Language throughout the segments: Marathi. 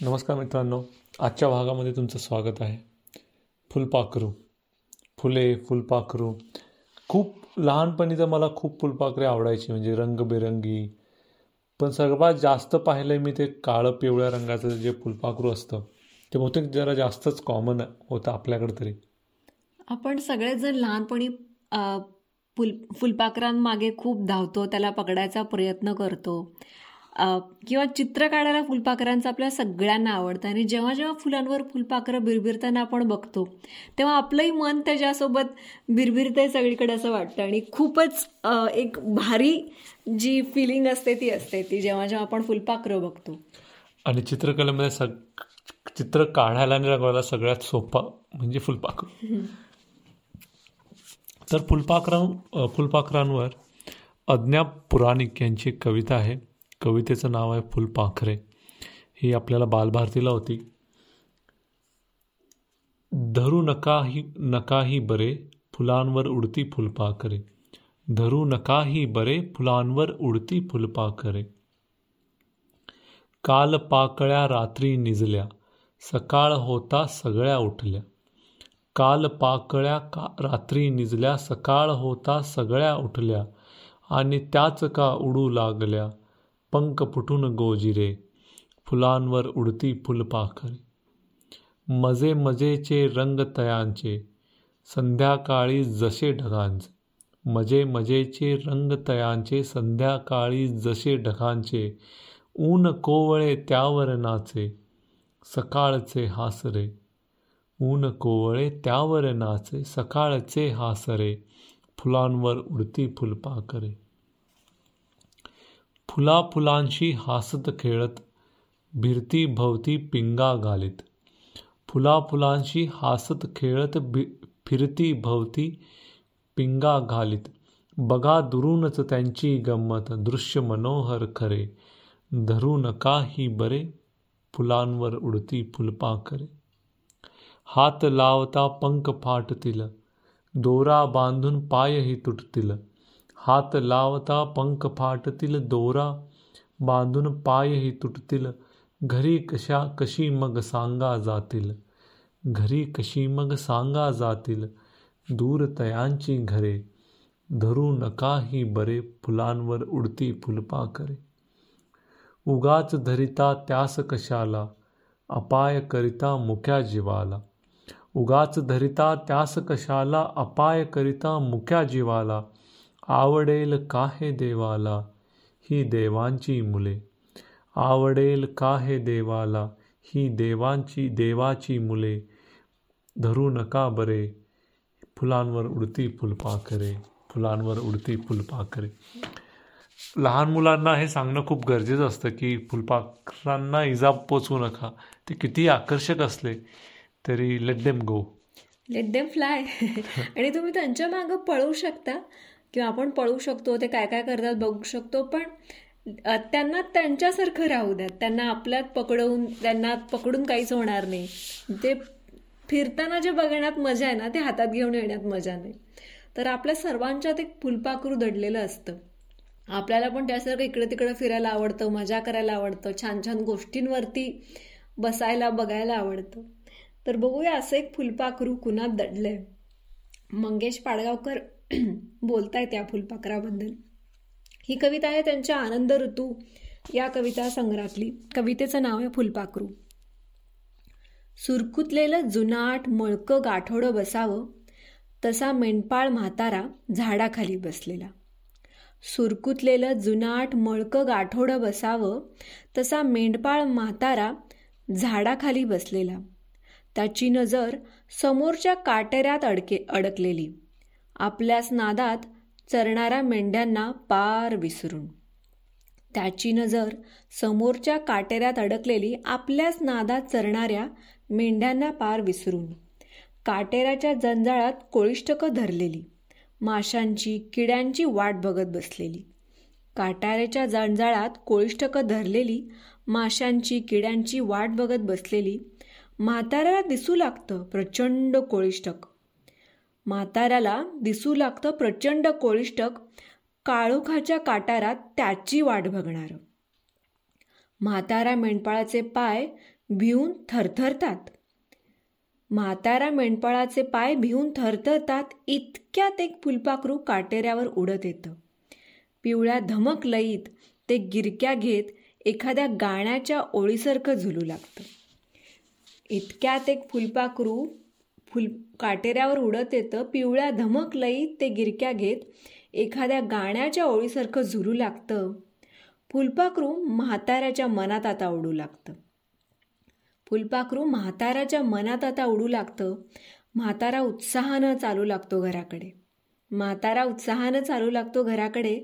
नमस्कार मित्रांनो आजच्या भागामध्ये तुमचं स्वागत आहे. फुलपाखरू. फुले फुलपाखरू. खूप लहानपणी तर मला खूप फुलपाखरे आवडायची म्हणजे रंगबेरंगी. पण सर्वात जास्त पाहिलं आहे मी ते काळं पिवळ्या रंगाचं जे फुलपाखरू असतं ते बहुतेक जरा जास्तच कॉमन होतं आपल्याकडे तरी. आपण सगळेच जण लहानपणी फुल फुलपाखरांमागे खूप धावतो त्याला पकडायचा प्रयत्न करतो. किंवा चित्र काढायला फुलपाखरांचं आपल्या सगळ्यांना आवडतं आणि जेव्हा जेव्हा फुलांवर फुलपाखरं बिरबिरताना आपण बघतो तेव्हा आपलंही मन त्याच्यासोबत बिरबिरतंय सगळीकडे असं वाटतं. आणि खूपच एक भारी जी फिलिंग असते ती असते ती जेव्हा जेव्हा आपण फुलपाखरं बघतो. आणि चित्रकलेमध्ये सग चित्र काढायला आणि रंगवायला सगळ्यात सोपा म्हणजे फुलपाखर. तर फुलपाखरां फुलपाखरांवर अज्ञाप पुराणिक यांची कविता आहे. कवितेचं नाव आहे फुलपाखरे ही आपल्याला बालभारतीला होती. धरू नकाही नकाही बरे फुलांवर उडती फुलपाखरे धरू नकाही बरे फुलांवर उडती फुलपाखरे काल पाकळ्या रात्री निजल्या सकाळ होता सगळ्या उठल्या. काल पाकळ्या का रात्री निजल्या सकाळ होता सगळ्या उठल्या. आणि त्याच का उडू लागल्या पंख फुटून गोजिरे फुलांवर उडती फुलपाखरे मजे मजेचे रंग तयांचे संध्याकाळी जसे ढगांचे. मजे मजेचे रंग तयांचे संध्याकाळी जसे ढगांचे. ऊन कोवळे त्यावर नाचे सकाळचे हासरे. ऊन कोवळे त्यावर नाचे सकाळचे हासरे. फुलांवर उडती फुलपाखरे फुला फुलांशी हासत खेळत भिरती भवती पिंगा घालीत. फुला फुलांशी हासत खेळत भि फिरती भवती पिंगा घालीत. बघा दुरूनच त्यांची गंमत दृश्य मनोहर खरे. धरू नका ही बरे फुलांवर उडती फुलपाखरे हात लावता पंख फाटतील दोरा बांधून पायही तुटतील. हात लावता पंख फाटतील दोरा बांधून पायही तुटतील घरी कशा कशी मग सांगा जातील? घरी कशी मग सांगा जातील? दूर तयांची घरे धरू नकाही बरे फुलांवर उडती फुलपाखरे उगाच धरिता त्यास कशाला? अपाय करिता मुख्या जीवाला. उगाच धरिता त्यास कशाला? अपाय करिता मुख्या जीवाला. आवडेल काहे देवाला ही देवांची मुले? आवडेल काहे देवाला ही देवांची देवाची मुले? धरू नका बरे फुलांवर उडती फुलपाखरे फुलांवर उडती फुलपाखरे लहान मुलांना हे सांगणं खूप गरजेचं असतं की फुलपाखरांना इजा पोचवू नका. ते किती आकर्षक असले तरी let them go let them fly आणि तुम्ही त्यांच्या मागं पळू शकता. किंवा आपण पळू शकतो ते काय काय करतात बघू शकतो पण त्यांना त्यांच्यासारखं राहू द्यात. त्यांना आपल्यात पकडवून त्यांना पकडून काहीच होणार नाही. ते फिरताना जे बघण्यात मजा आहे ना ते हातात घेऊन येण्यात मजा नाही. तर आपल्या सर्वांच्यात एक फुलपाखरू दडलेलं असतं. आपल्याला पण त्यासारखं इकडे तिकडे फिरायला आवडतं मजा करायला आवडतं छान छान गोष्टींवरती बसायला बघायला आवडतं. तर बघूया असं एक फुलपाखरू कुणात दडलंय. मंगेश पाडगावकर बोलतायत त्या फुलपाखराबद्दल. ही कविता आहे त्यांच्या आनंद ऋतू या कविता संग्रहातली. कवितेचं नाव आहे फुलपाखरू. सुरकुतलेलं जुनाट मळकं गाठोडं बसावं तसा मेंढपाळ म्हातारा झाडाखाली बसलेला. सुरकुतलेलं जुनाट मळकं गाठोडं बसावं तसा मेंढपाळ म्हातारा झाडाखाली बसलेला. त्याची नजर समोरच्या काटेऱ्यात अडके अडकलेली. आपल्याच नादात चरणाऱ्या मेंढ्यांना पार विसरून. त्याची नजर समोरच्या काटेऱ्यात अडकलेली आपल्याच नादात चरणाऱ्या मेंढ्यांना पार विसरून काटेऱ्याच्या जंजाळात कोळिष्टक धरलेली माशांची किड्यांची वाट बघत बसलेली काटाऱ्याच्या जंजाळात कोळिष्टक धरलेली माशांची किड्यांची वाट बघत बसलेली म्हाताऱ्याला दिसू लागतं प्रचंड कोळिष्टक. म्हाताऱ्याला दिसू लागतं प्रचंड कोळिष्टक काळोखाच्या काटारात त्याची वाट बघणार. म्हातारा मेंढपाळाचे पाय भिवून थरथरतात. म्हातारा मेंढपाळाचे पाय भिवून थरथरतात इतक्यात एक फुलपाखरू काटेऱ्यावर उडत येतं. पिवळ्या धमक लईत ते गिरक्या घेत एखाद्या गाण्याच्या ओळीसारखं झुलू लागतं. इतक्यात एक फुलपाखरू फुल काटेऱ्यावर उडत येतं पिवळ्या धमक लईत ते गिरक्या घेत एखाद्या गाण्याच्या ओळीसारखं झुलू लागतं. फुलपाखरू म्हाताऱ्याच्या मनात आता उडू लागतं. फुलपाखरू म्हाताऱ्याच्या मनात आता उडू लागतं. म्हातारा उत्साहानं चालू लागतो घराकडे. म्हातारा उत्साहानं चालू लागतो घराकडे.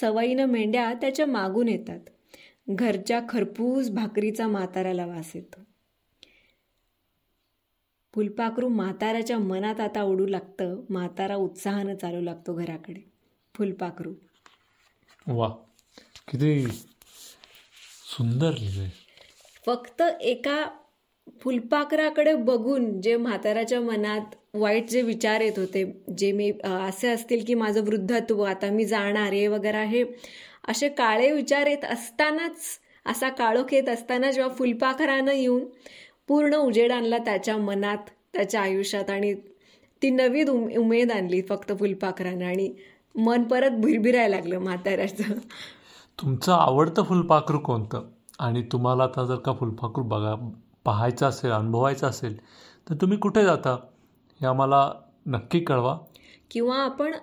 सवयीनं मेंढ्या त्याच्या मागून येतात. घरच्या खरपूस भाकरीचा म्हाताऱ्याला वास येतो. फुलपाखरू म्हाताऱ्याच्या मनात आता उडू लागतं. म्हातारा उत्साहानं चालू लागतो घराकडे. फुलपाखरू. वा किती सुंदर फक्त एका फुलपाखराकडे बघून जे म्हाताऱ्याच्या मनात वाईट जे विचार येत होते जे मी असे असतील की माझं वृद्धत्व आता मी जाणार आहे वगैरे हे असे काळे विचार येत असतानाच असा काळोख येत असताना जेव्हा फुलपाखरानं येऊन पूर्ण उजेड आणला त्याच्या मनात त्याच्या आयुष्यात आणि ती नवी उमेद आणली फक्त फुलपाखरानं आणि मन परत भिरभिरायला लागलं म्हाताऱ्याचं. तुमचं आवडतं फुलपाखरू कोणतं? आणि तुम्हाला आता जर का फुलपाखरू बघा पाहायचं असेल अनुभवायचं असेल तर तुम्ही कुठे जाता? हे आम्हाला नक्की कळवा. किंवा आपण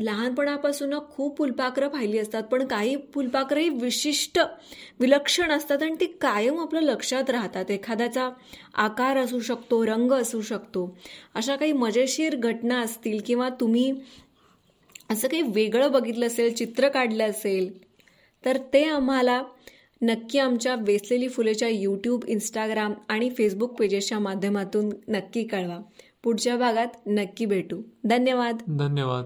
लहानपणापासून खूप फुलपाखरं पाहिली असतात पण काही फुलपाखरं ही विशिष्ट विलक्षण असतात आणि ती कायम आपल्या लक्षात राहतात. एखाद्याचा आकार असू शकतो रंग असू शकतो अशा काही मजेशीर घटना असतील किंवा तुम्ही असं काही वेगळं बघितलं असेल चित्र काढलं असेल तर ते आम्हाला नक्की आमच्या वेसलेली फुलेच्या यूट्यूब इंस्टाग्राम आणि फेसबुक पेजेसच्या माध्यमातून नक्की कळवा. पुढच्या भागात नक्की भेटू. धन्यवाद. धन्यवाद.